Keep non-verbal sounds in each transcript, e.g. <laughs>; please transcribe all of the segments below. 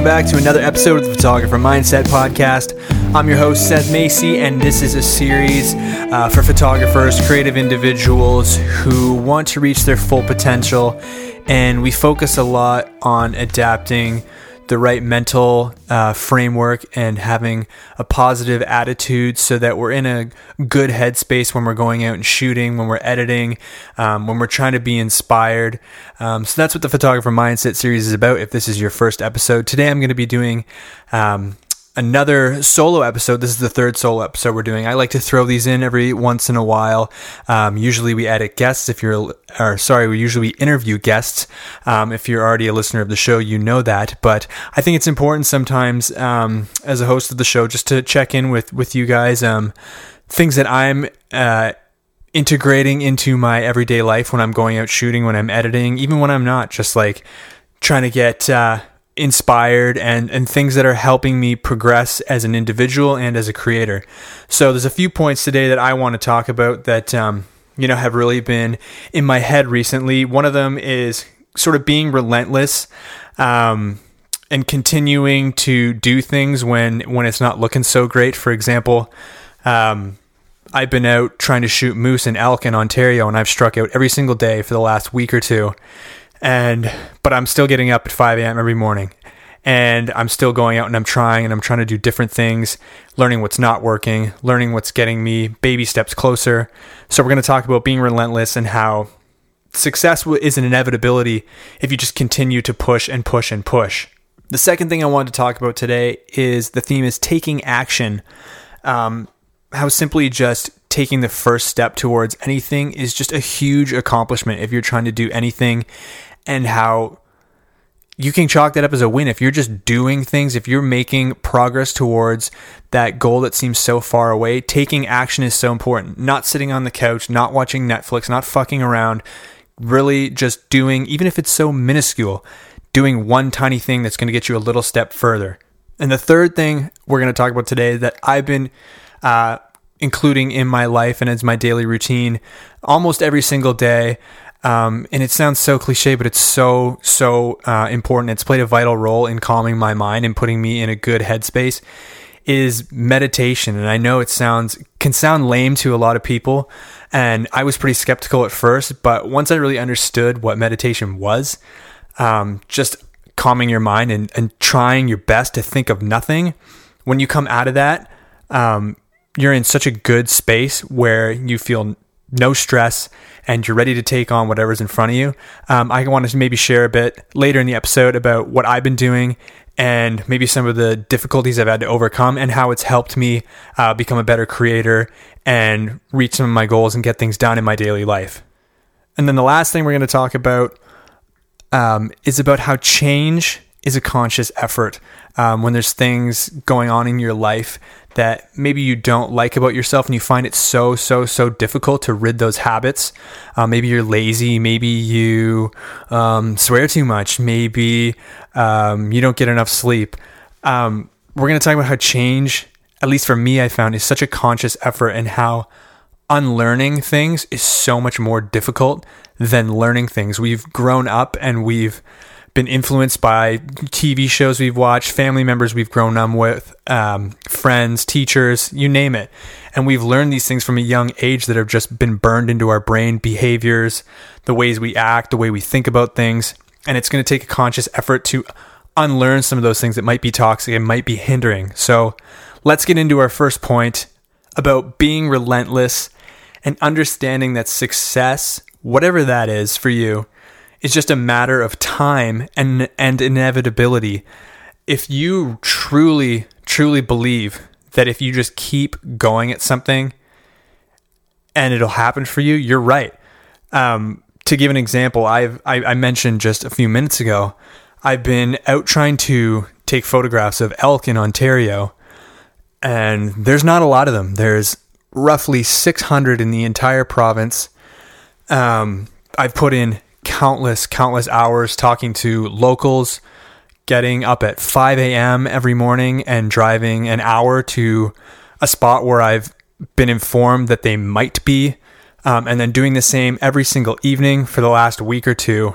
welcome back to another episode of the Photographer Mindset Podcast. I'm your host, Seth Macey, and this is a series uh, for photographers, creative individuals who want to reach their full potential. And we focus a lot on adapting the right mental uh, framework and having a positive attitude so that we're in a good headspace when we're going out and shooting, when we're editing, um, when we're trying to be inspired. Um, so that's what the Photographer Mindset series is about. If this is your first episode, today I'm going to be doing um, another solo episode. This is the third solo episode we're doing. I like to throw these in every once in a while. Um, usually we edit guests. If you're, or sorry, we usually interview guests. Um, if you're already a listener of the show, you know that. But I think it's important sometimes um, as a host of the show just to check in with with you guys. Um, things that I'm. Uh, integrating into my everyday life when I'm going out shooting, when I'm editing, even when I'm not, just like trying to get uh, inspired and and things that are helping me progress as an individual and as a creator. So there's a few points today that I want to talk about that um, you know have really been in my head recently. One of them is sort of being relentless. Um, and continuing to do things when when it's not looking so great. For example, um, I've been out trying to shoot moose and elk in Ontario, and I've struck out every single day for the last week or two and but I'm still getting up at 5 a.m. every morning and I'm still going out and I'm trying and I'm trying to do different things, learning what's not working, learning what's getting me baby steps closer. So we're going to talk about being relentless and how success is an inevitability if you just continue to push and push and push. The second thing I wanted to talk about today is the theme is taking action. Um, how simply just taking the first step towards anything is just a huge accomplishment if you're trying to do anything and how you can chalk that up as a win if you're just doing things, if you're making progress towards that goal that seems so far away. Taking action is so important. Not sitting on the couch, not watching Netflix, not fucking around, really just doing, even if it's so minuscule, doing one tiny thing that's going to get you a little step further. And the third thing we're going to talk about today that I've been uh, including in my life and as my daily routine almost every single day um, and it sounds so cliche, but it's so, so uh, important. It's played a vital role in calming my mind and putting me in a good headspace is meditation. And I know it sounds, can sound lame to a lot of people. And I was pretty skeptical at first, but once I really understood what meditation was, um, just calming your mind and, and trying your best to think of nothing, when you come out of that, um, you're in such a good space where you feel no stress, and you're ready to take on whatever's in front of you. Um, I want to maybe share a bit later in the episode about what I've been doing and maybe some of the difficulties I've had to overcome and how it's helped me uh, become a better creator and reach some of my goals and get things done in my daily life. And then the last thing we're going to talk about um, is about how change is a conscious effort. Um, when there's things going on in your life that maybe you don't like about yourself and you find it so, so, so difficult to rid those habits. Uh, maybe you're lazy. Maybe you um, swear too much. Maybe um, you don't get enough sleep. Um, we're going to talk about how change, at least for me, I found is such a conscious effort and how unlearning things is so much more difficult than learning things. We've grown up and we've been influenced by TV shows we've watched, family members we've grown up with, um, friends, teachers, you name it. And we've learned these things from a young age that have just been burned into our brain behaviors, the ways we act, the way we think about things. And it's going to take a conscious effort to unlearn some of those things that might be toxic and might be hindering. So let's get into our first point about being relentless and understanding that success, whatever that is for you, is just a matter of time and and inevitability. If you truly truly believe that if you just keep going at something and it'll happen for you, you're right. Um, to give an example, I've I, I mentioned just a few minutes ago, I've been out trying to take photographs of elk in Ontario, and there's not a lot of them. There's roughly 600 in the entire province. Um, I've put in countless, countless hours talking to locals, getting up at 5 a.m. every morning and driving an hour to a spot where I've been informed that they might be, um, and then doing the same every single evening for the last week or two,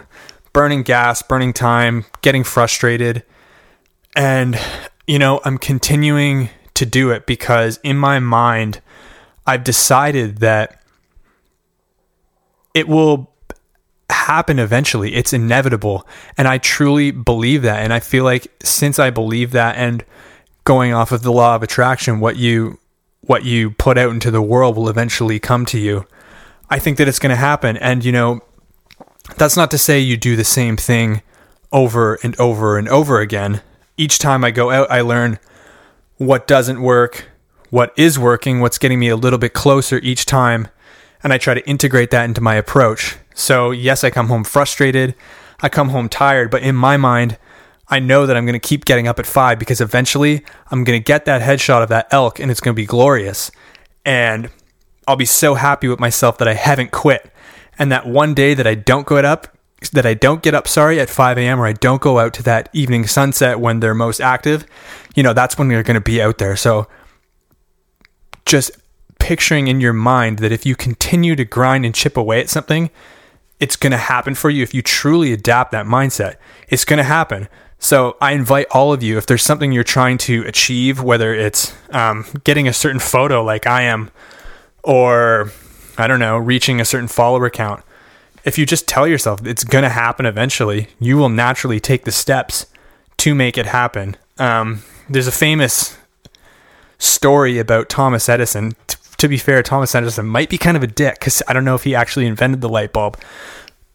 burning gas, burning time, getting frustrated. And, you know, I'm continuing to do it because in my mind, I've decided that it will happen eventually. It's inevitable. And I truly believe that. And I feel like since I believe that and going off of the law of attraction, what you what you put out into the world will eventually come to you. I think that it's going to happen. And you know, that's not to say you do the same thing over and over and over again. Each time I go out, I learn what doesn't work, what is working, what's getting me a little bit closer each time, and I try to integrate that into my approach. So, yes, I come home frustrated, I come home tired, but in my mind, I know that I'm going to keep getting up at five because eventually I'm going to get that headshot of that elk and it's going to be glorious. And I'll be so happy with myself that I haven't quit. And that one day that I don't get up, that I don't get up, sorry, at 5 a.m. or I don't go out to that evening sunset when they're most active, you know, that's when they're going to be out there. So just picturing in your mind that if you continue to grind and chip away at something, it's going to happen for you if you truly adapt that mindset. It's going to happen. So I invite all of you, if there's something you're trying to achieve, whether it's um, getting a certain photo like I am, or I don't know, reaching a certain follower count, if you just tell yourself it's going to happen eventually, you will naturally take the steps to make it happen. Um, there's a famous story about Thomas Edison. To be fair, Thomas Edison might be kind of a dick because I don't know if he actually invented the light bulb,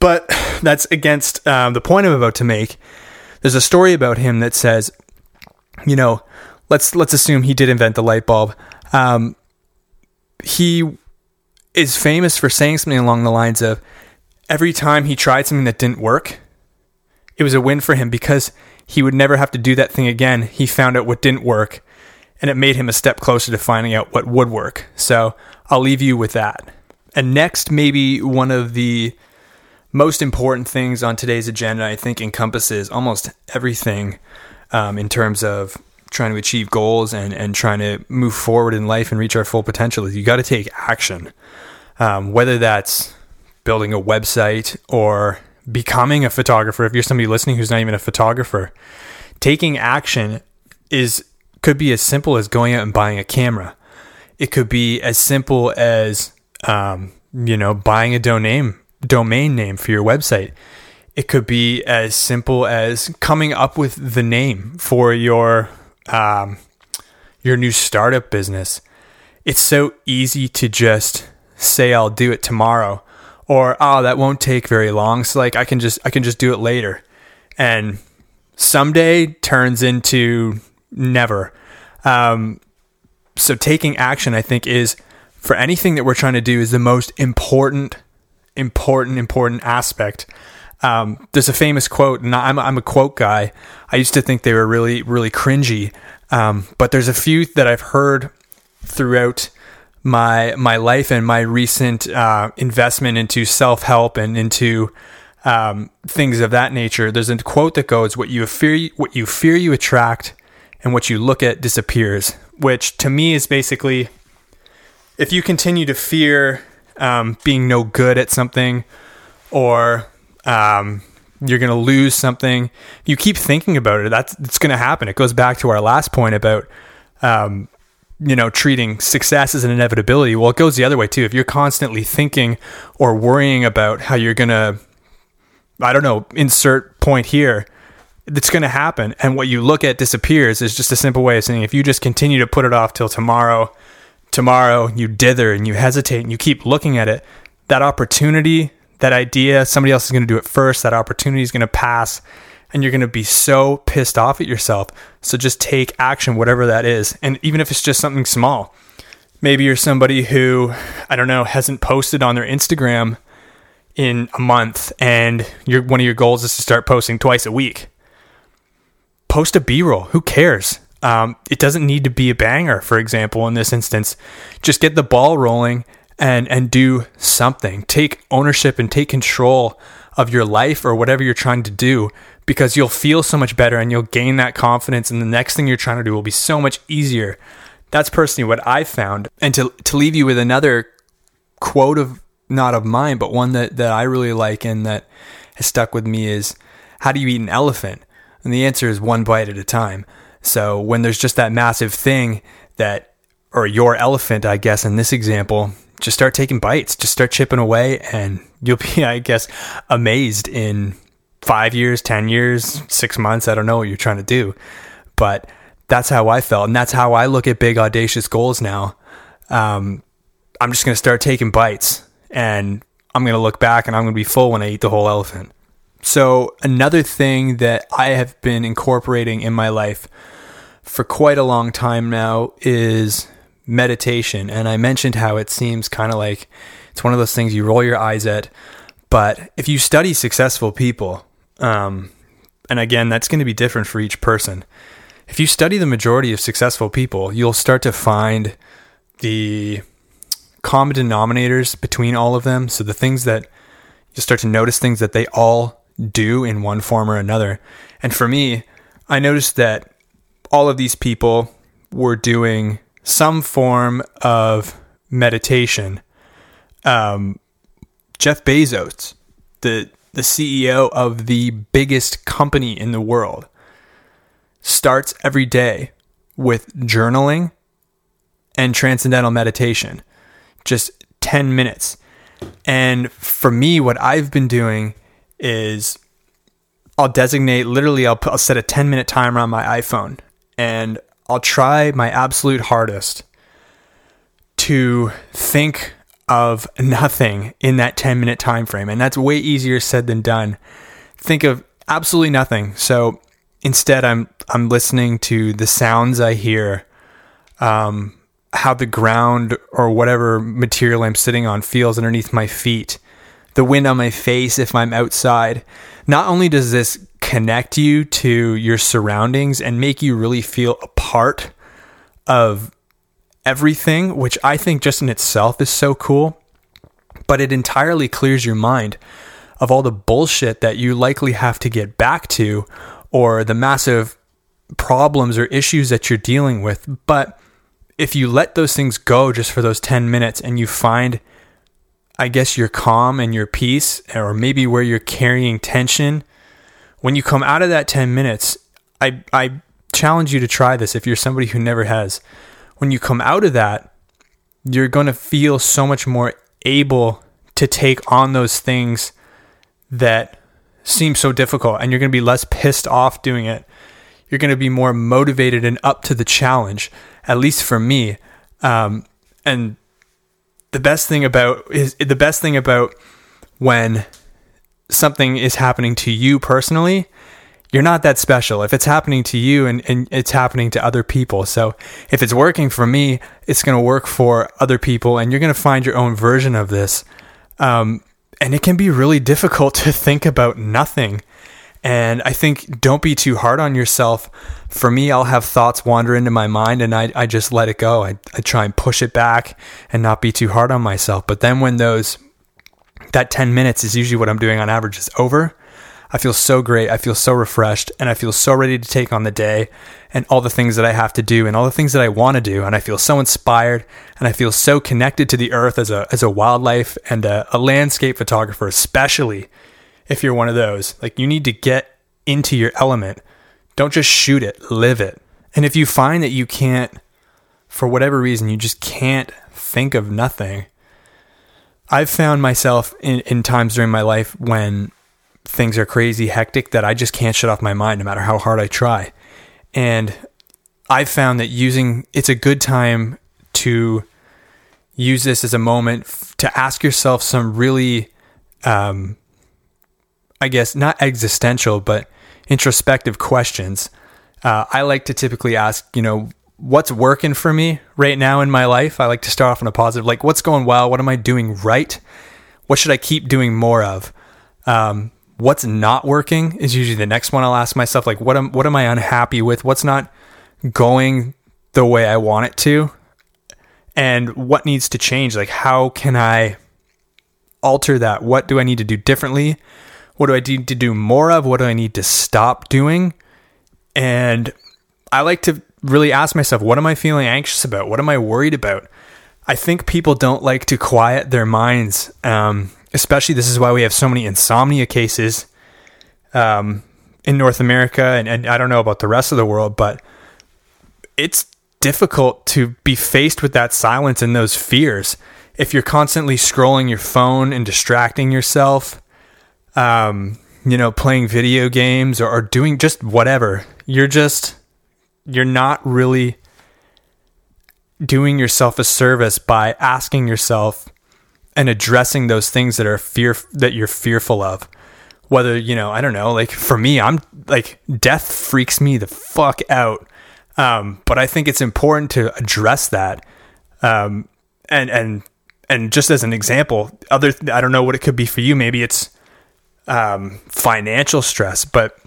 but <sighs> that's against um, the point I'm about to make. There's a story about him that says, you know, let's let's assume he did invent the light bulb. Um, he is famous for saying something along the lines of every time he tried something that didn't work, it was a win for him because he would never have to do that thing again. He found out what didn't work and it made him a step closer to finding out what would work. So I'll leave you with that. And next, maybe one of the most important things on today's agenda, I think, encompasses almost everything um, in terms of trying to achieve goals and, and trying to move forward in life and reach our full potential you got to take action. Um, whether that's building a website or becoming a photographer, if you're somebody listening who's not even a photographer, taking action is could be as simple as going out and buying a camera. It could be as simple as um, you know buying a domain domain name for your website. It could be as simple as coming up with the name for your um, your new startup business. It's so easy to just say I'll do it tomorrow or oh that won't take very long so like I can just I can just do it later. And someday turns into never. Um, so taking action I think is for anything that we're trying to do is the most important important important aspect. Um, there's a famous quote, and I'm, I'm a quote guy. I used to think they were really, really cringy. Um, but there's a few that I've heard throughout my my life and my recent uh, investment into self help and into um, things of that nature. There's a quote that goes, "What you fear, what you fear, you attract, and what you look at disappears." Which to me is basically, if you continue to fear um, being no good at something, or um, you're going to lose something. You keep thinking about it. That's it's going to happen. It goes back to our last point about um, you know treating success as an inevitability. Well, it goes the other way too. If you're constantly thinking or worrying about how you're going to, I don't know, insert point here. It's going to happen, and what you look at disappears is just a simple way of saying if you just continue to put it off till tomorrow, tomorrow you dither and you hesitate and you keep looking at it, that opportunity that idea, somebody else is going to do it first, that opportunity is going to pass, and you're going to be so pissed off at yourself. So just take action, whatever that is. And even if it's just something small, maybe you're somebody who, I don't know, hasn't posted on their Instagram in a month, and your one of your goals is to start posting twice a week. Post a B roll. Who cares? Um, it doesn't need to be a banger, for example, in this instance. Just get the ball rolling and and do something. Take ownership and take control of your life or whatever you're trying to do because you'll feel so much better and you'll gain that confidence and the next thing you're trying to do will be so much easier. That's personally what I've found. And to to leave you with another quote of not of mine, but one that, that I really like and that has stuck with me is how do you eat an elephant? And the answer is one bite at a time. So when there's just that massive thing that, or your elephant, I guess, in this example, just start taking bites, just start chipping away, and you'll be, <laughs> I guess, amazed in five years, 10 years, six months. I don't know what you're trying to do. But that's how I felt. And that's how I look at big, audacious goals now. Um, I'm just going to start taking bites and I'm going to look back and I'm going to be full when I eat the whole elephant. So, another thing that I have been incorporating in my life for quite a long time now is meditation. And I mentioned how it seems kind of like it's one of those things you roll your eyes at. But if you study successful people, um, and again, that's going to be different for each person. If you study the majority of successful people, you'll start to find the common denominators between all of them. So the things that you'll start to notice things that they all do in one form or another. And for me, I noticed that all of these people were doing some form of meditation. Um, Jeff Bezos, the the CEO of the biggest company in the world, starts every day with journaling and transcendental meditation, just 10 minutes. And for me, what I've been doing is I'll designate literally, I'll, I'll set a 10 minute timer on my iPhone and I'll try my absolute hardest to think of nothing in that 10 minute time frame and that's way easier said than done. Think of absolutely nothing. So instead i'm i'm listening to the sounds i hear um, how the ground or whatever material i'm sitting on feels underneath my feet the wind on my face if i'm outside not only does this connect you to your surroundings and make you really feel a part of everything, which I think just in itself is so cool, but it entirely clears your mind of all the bullshit that you likely have to get back to or the massive problems or issues that you're dealing with. But if you let those things go just for those 10 minutes and you find, I guess, your calm and your peace, or maybe where you're carrying tension, when you come out of that 10 minutes, I, I challenge you to try this if you're somebody who never has when you come out of that, you're going to feel so much more able to take on those things that seem so difficult and you're going to be less pissed off doing it. You're going to be more motivated and up to the challenge, at least for me. Um, and the best thing about is the best thing about when something is happening to you personally you're not that special. If it's happening to you and, and it's happening to other people. So if it's working for me, it's going to work for other people and you're going to find your own version of this. Um, and it can be really difficult <laughs> to think about nothing. And I think don't be too hard on yourself. For me, I'll have thoughts wander into my mind and I, I just let it go. I, I try and push it back and not be too hard on myself. But then when those, that 10 minutes is usually what I'm doing on average is over, I feel so great. I feel so refreshed and I feel so ready to take on the day and all the things that I have to do and all the things that I want to do. And I feel so inspired and I feel so connected to the earth as a, as a wildlife and a, a landscape photographer, especially if you're one of those. Like you need to get into your element. Don't just shoot it, live it. And if you find that you can't, for whatever reason, you just can't think of nothing. I've found myself in, in times during my life when things are crazy hectic that I just can't shut off my mind no matter how hard I try. And I've found that using it's a good time to use this as a moment f- to ask yourself some really, um, I guess, not existential, but introspective questions. Uh, I like to typically ask, you know, what's working for me right now in my life? I like to start off on a positive, like what's going well? What am I doing right? What should I keep doing more of? Um, what's not working is usually the next one I'll ask myself like what am what am I unhappy with? What's not going the way I want it to? And what needs to change? Like how can I alter that? What do I need to do differently? What do I need to do more of? What do I need to stop doing? And I like to really ask myself, what am I feeling anxious about? What am I worried about? I think people don't like to quiet their minds. Um, especially this is why we have so many insomnia cases. Um, in North America, and, and I don't know about the rest of the world, but it's difficult to be faced with that silence and those fears if you're constantly scrolling your phone and distracting yourself. Um, you know, playing video games or, or doing just whatever. You're just you're not really doing yourself a service by asking yourself and addressing those things that are fear that you're fearful of. Whether you know i don't know like for me i'm like death freaks me the fuck out. Um, but i think it's important to address that. Um, and and and just as an example other i don't know what it could be for you. Maybe it's um, financial stress but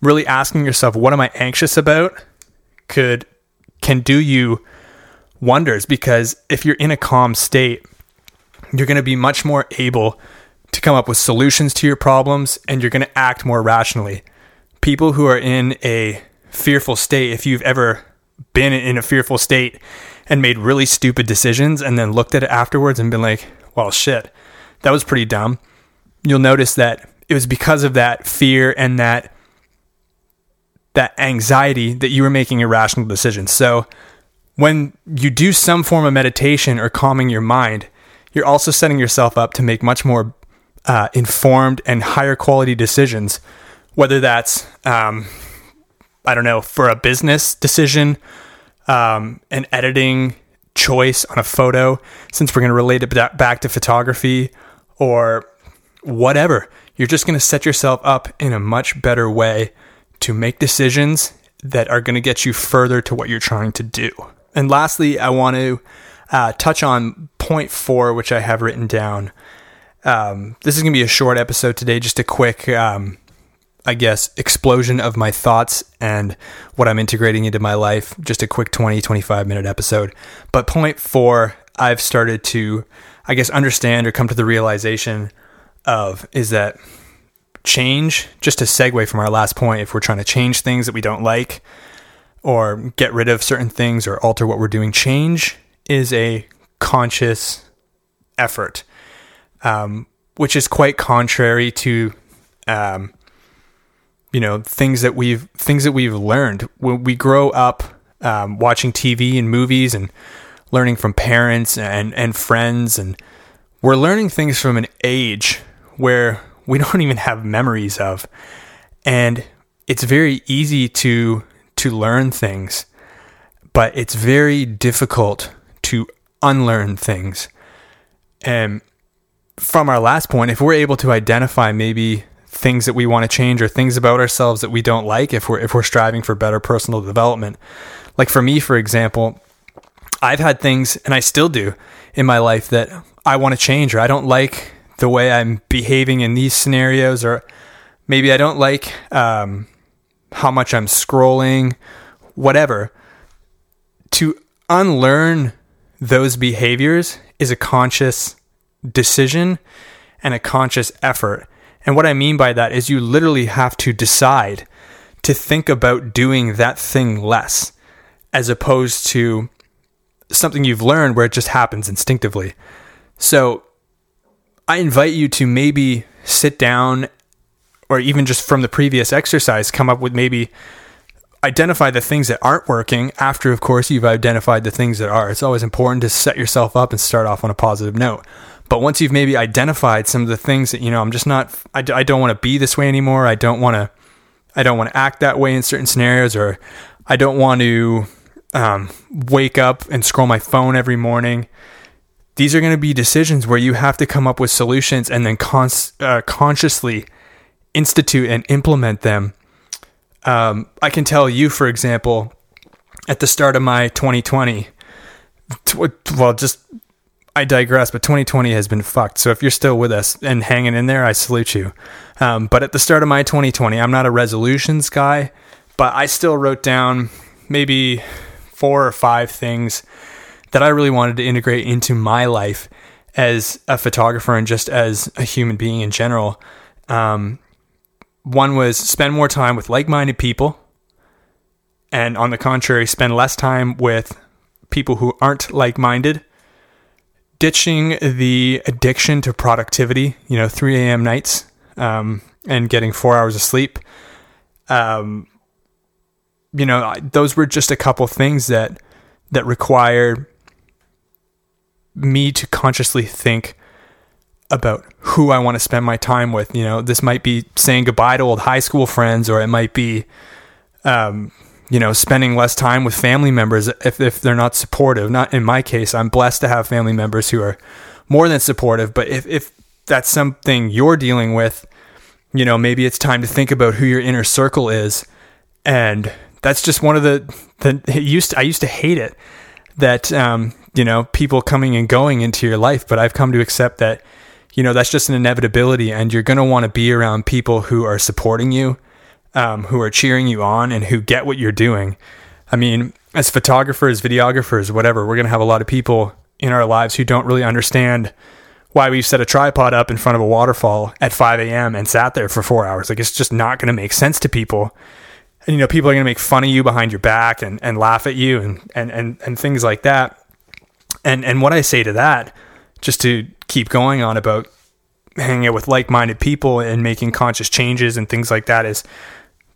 really asking yourself what am i anxious about could can do you wonders because if you're in a calm state, you're going to be much more able to come up with solutions to your problems and you're going to act more rationally. People who are in a fearful state, if you've ever been in a fearful state and made really stupid decisions and then looked at it afterwards and been like, well, shit, that was pretty dumb, you'll notice that it was because of that fear and that that anxiety that you were making irrational decisions. So, when you do some form of meditation or calming your mind, you're also setting yourself up to make much more uh, informed and higher quality decisions, whether that's, um, I don't know, for a business decision, um, an editing choice on a photo, since we're going to relate it back to photography, or whatever. You're just going to set yourself up in a much better way to make decisions that are going to get you further to what you're trying to do. And lastly, I want to uh, touch on point four, which I have written down. Um, this is going to be a short episode today, just a quick, um, I guess, explosion of my thoughts and what I'm integrating into my life. Just a quick 20, 25 minute episode. But point four, I've started to, I guess, understand or come to the realization of is that change, just to segue from our last point, if we're trying to change things that we don't like, or get rid of certain things or alter what we're doing. Change is a conscious effort, um, which is quite contrary to, um, you know, things that we've things that we've learned when we grow up um, watching TV and movies and learning from parents and and friends, and we're learning things from an age where we <laughs> don't even have memories of, and it's very easy to to learn things, but it's very difficult to unlearn things. And from our last point, if we're able to identify maybe things that we want to change or things about ourselves that we don't like if we're if we're striving for better personal development. Like for me, for example, I've had things and I still do in my life that I want to change or I don't like the way I'm behaving in these scenarios or maybe I don't like um, how much I'm scrolling, whatever. To unlearn those behaviors is a conscious decision and a conscious effort. And what I mean by that is you literally have to decide to think about doing that thing less as opposed to something you've learned where it just happens instinctively. So I invite you to maybe sit down or even just from the previous exercise, come up with maybe identify the things that aren't working after, of course, you've identified the things that are. It's always important to set yourself up and start off on a positive note. But once you've maybe identified some of the things that, you know, I'm just not, I, I don't want to be this way anymore. I don't want to, I don't want to act that way in certain scenarios, or I don't want to um, wake up and scroll my phone every morning. These are going to be decisions where you have to come up with solutions and then cons- uh, consciously institute and implement them. Um, I can tell you, for example, at the start of my 2020, well, just I digress, but 2020 has been fucked. So if you're still with us and hanging in there, I salute you. Um, but at the start of my 2020, I'm not a resolutions guy, but I still wrote down maybe four or five things that I really wanted to integrate into my life as a photographer and just as a human being in general. Um, one was spend more time with like minded people, and on the contrary, spend less time with people who aren't like minded. Ditching the addiction to productivity, you know, 3 a.m. nights um, and getting four hours of sleep. Um, you know, those were just a couple things that that required me to consciously think about who I want to spend my time with. You know, this might be saying goodbye to old high school friends, or it might be, um, you know, spending less time with family members if, if they're not supportive. Not in my case, I'm blessed to have family members who are more than supportive. But if, if that's something you're dealing with, you know, maybe it's time to think about who your inner circle is. And that's just one of the, the used to, I used to hate it that, um, you know, people coming and going into your life, but I've come to accept that you know that's just an inevitability and you're going to want to be around people who are supporting you um, who are cheering you on and who get what you're doing. I mean as photographers videographers whatever we're going to have a lot of people in our lives who don't really understand why we've set a tripod up in front of a waterfall at 5 a.m and sat there for four hours. Like it's just not going to make sense to people. And you know people are going to make fun of you behind your back and, and laugh at you and, and, and, and things like that and and what i say to that just to keep going on about hanging out with like-minded people and making conscious changes and things like that is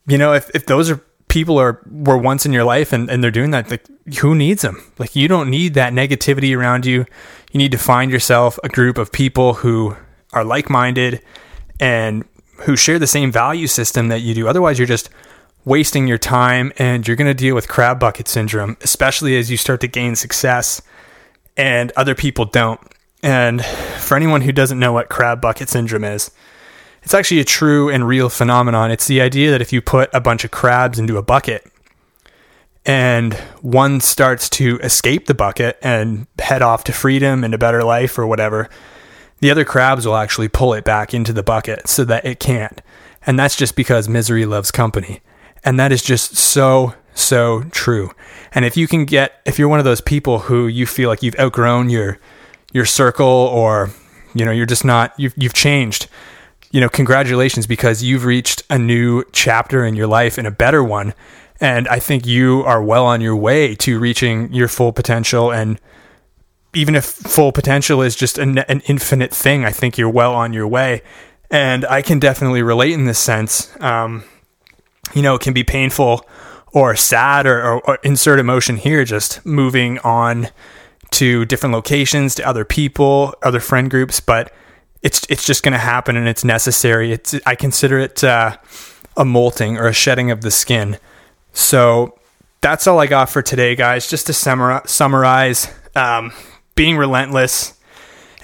you know if, if those are people are were once in your life and, and they're doing that like who needs them? Like you don't need that negativity around you. You need to find yourself a group of people who are like-minded and who share the same value system that you do. Otherwise you're just wasting your time and you're going to deal with crab bucket syndrome especially as you start to gain success and other people don't and for anyone who doesn't know what crab bucket syndrome is, it's actually a true and real phenomenon. It's the idea that if you put a bunch of crabs into a bucket and one starts to escape the bucket and head off to freedom and a better life or whatever, the other crabs will actually pull it back into the bucket so that it can't. And that's just because misery loves company. And that is just so, so true. And if you can get, if you're one of those people who you feel like you've outgrown your your circle or you know you're just not you've you've changed you know congratulations because you've reached a new chapter in your life and a better one. And i think you are well on your way to reaching your full potential. And even if full potential is just an, an infinite thing i think you're well on your way. And i can definitely relate in this sense. Um, you know it can be painful or sad or, or, or insert emotion here just moving on to different locations, to other people, other friend groups, but it's it's just going to happen and it's necessary. It's I consider it uh, a molting or a shedding of the skin. So that's all I got for today, guys. Just to summarize, um, being relentless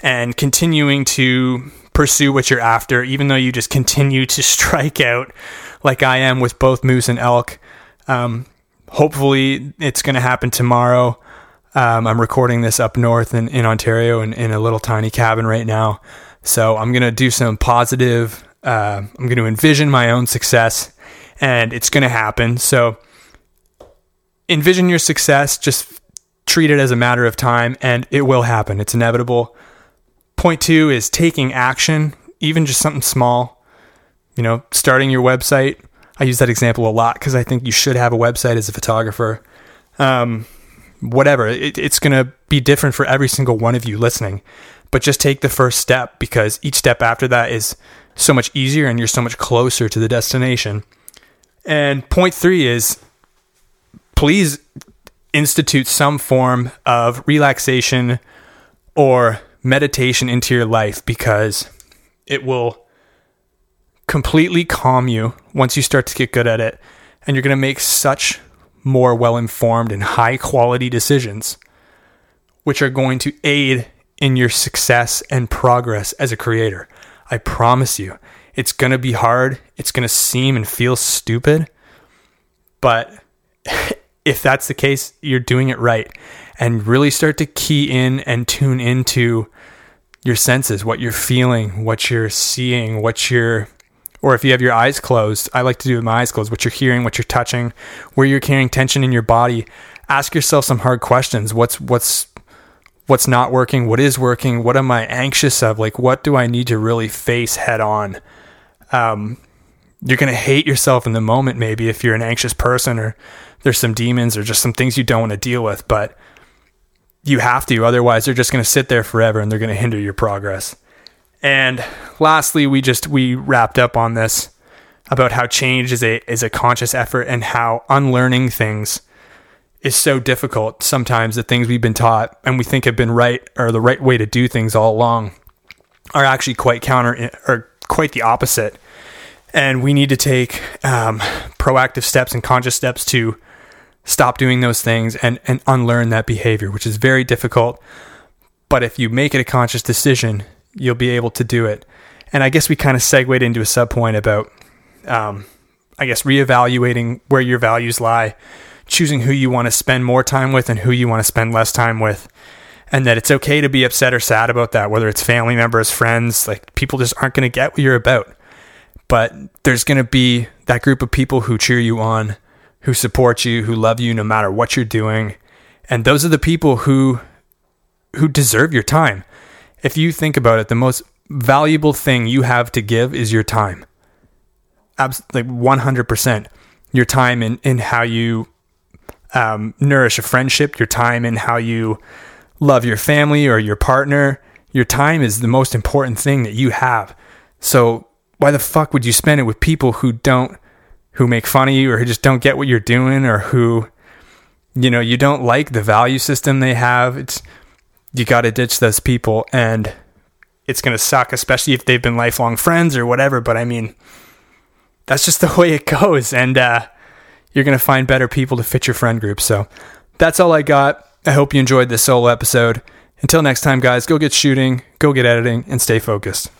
and continuing to pursue what you're after, even though you just continue to <laughs> strike out like I am with both moose and elk. Um, hopefully, it's going to happen tomorrow. Um, I'm recording this up north in, in Ontario in, in a little tiny cabin right now. So I'm going to do some positive, uh, I'm going to envision my own success and it's going to happen. So envision your success, just treat it as a matter of time and it will happen. It's inevitable. Point two is taking action, even just something small, you know, starting your website. I use that example a lot because I think you should have a website as a photographer. Um, whatever. It, it's going to be different for every single one of you listening. But just take the first step because each step after that is so much easier and you're so much closer to the destination. And point three is please institute some form of relaxation or meditation into your life because it will completely calm you once you start to get good at it. And you're going to make such more well informed and high quality decisions, which are going to aid in your success and progress as a creator. I promise you, it's going to be hard. It's going to seem and feel stupid. But <laughs> if that's the case, you're doing it right. And really start to key in and tune into your senses, what you're feeling, what you're seeing, what you're or if you have your eyes closed, I like to do with my eyes closed, what you're hearing, what you're touching, where you're carrying tension in your body. Ask yourself some hard questions. What's what's what's not working? What is working? What am I anxious of? Like what do I need to really face head on? Um, you're gonna hate yourself in the moment, maybe if you're an anxious person or there's some demons or just some things you don't want to deal with, but you have to, otherwise they're just gonna sit there forever and they're gonna hinder your progress. And lastly, we just we wrapped up on this about how change is a is a conscious effort and how unlearning things is so difficult sometimes the things we've been taught and we think have been right or the right way to do things all along are actually quite counter or quite the opposite. And we need to take um, proactive steps and conscious steps to stop doing those things and, and unlearn that behavior which is very difficult. But if you make it a conscious decision you'll be able to do it and i guess we kind of segued into a sub point about um, i guess reevaluating where your values lie choosing who you want to spend more time with and who you want to spend less time with. And that it's okay to be upset or sad about that, whether it's family members, friends, like people just aren't going to get what you're about. But there's going to be that group of people who cheer you on, who support you, who love you no matter what you're doing. And those are the people who who deserve your time. If you think about it, the most valuable thing you have to give is your time. Abs- like 100%. Your time in, in how you um, nourish a friendship, your time and how you love your family or your partner. Your time is the most important thing that you have. So why the fuck would you spend it with people who don't, who make fun of you or who just don't get what you're doing or who, you know, you don't like the value system they have? It's, you got to ditch those people and it's going to suck, especially if they've been lifelong friends or whatever. But I mean, that's just <laughs> the way it goes. And, uh, you're going to find better people to fit your friend group. So that's all I got. I hope you enjoyed this solo episode. Until next time, guys, go get shooting, go get editing, and stay focused.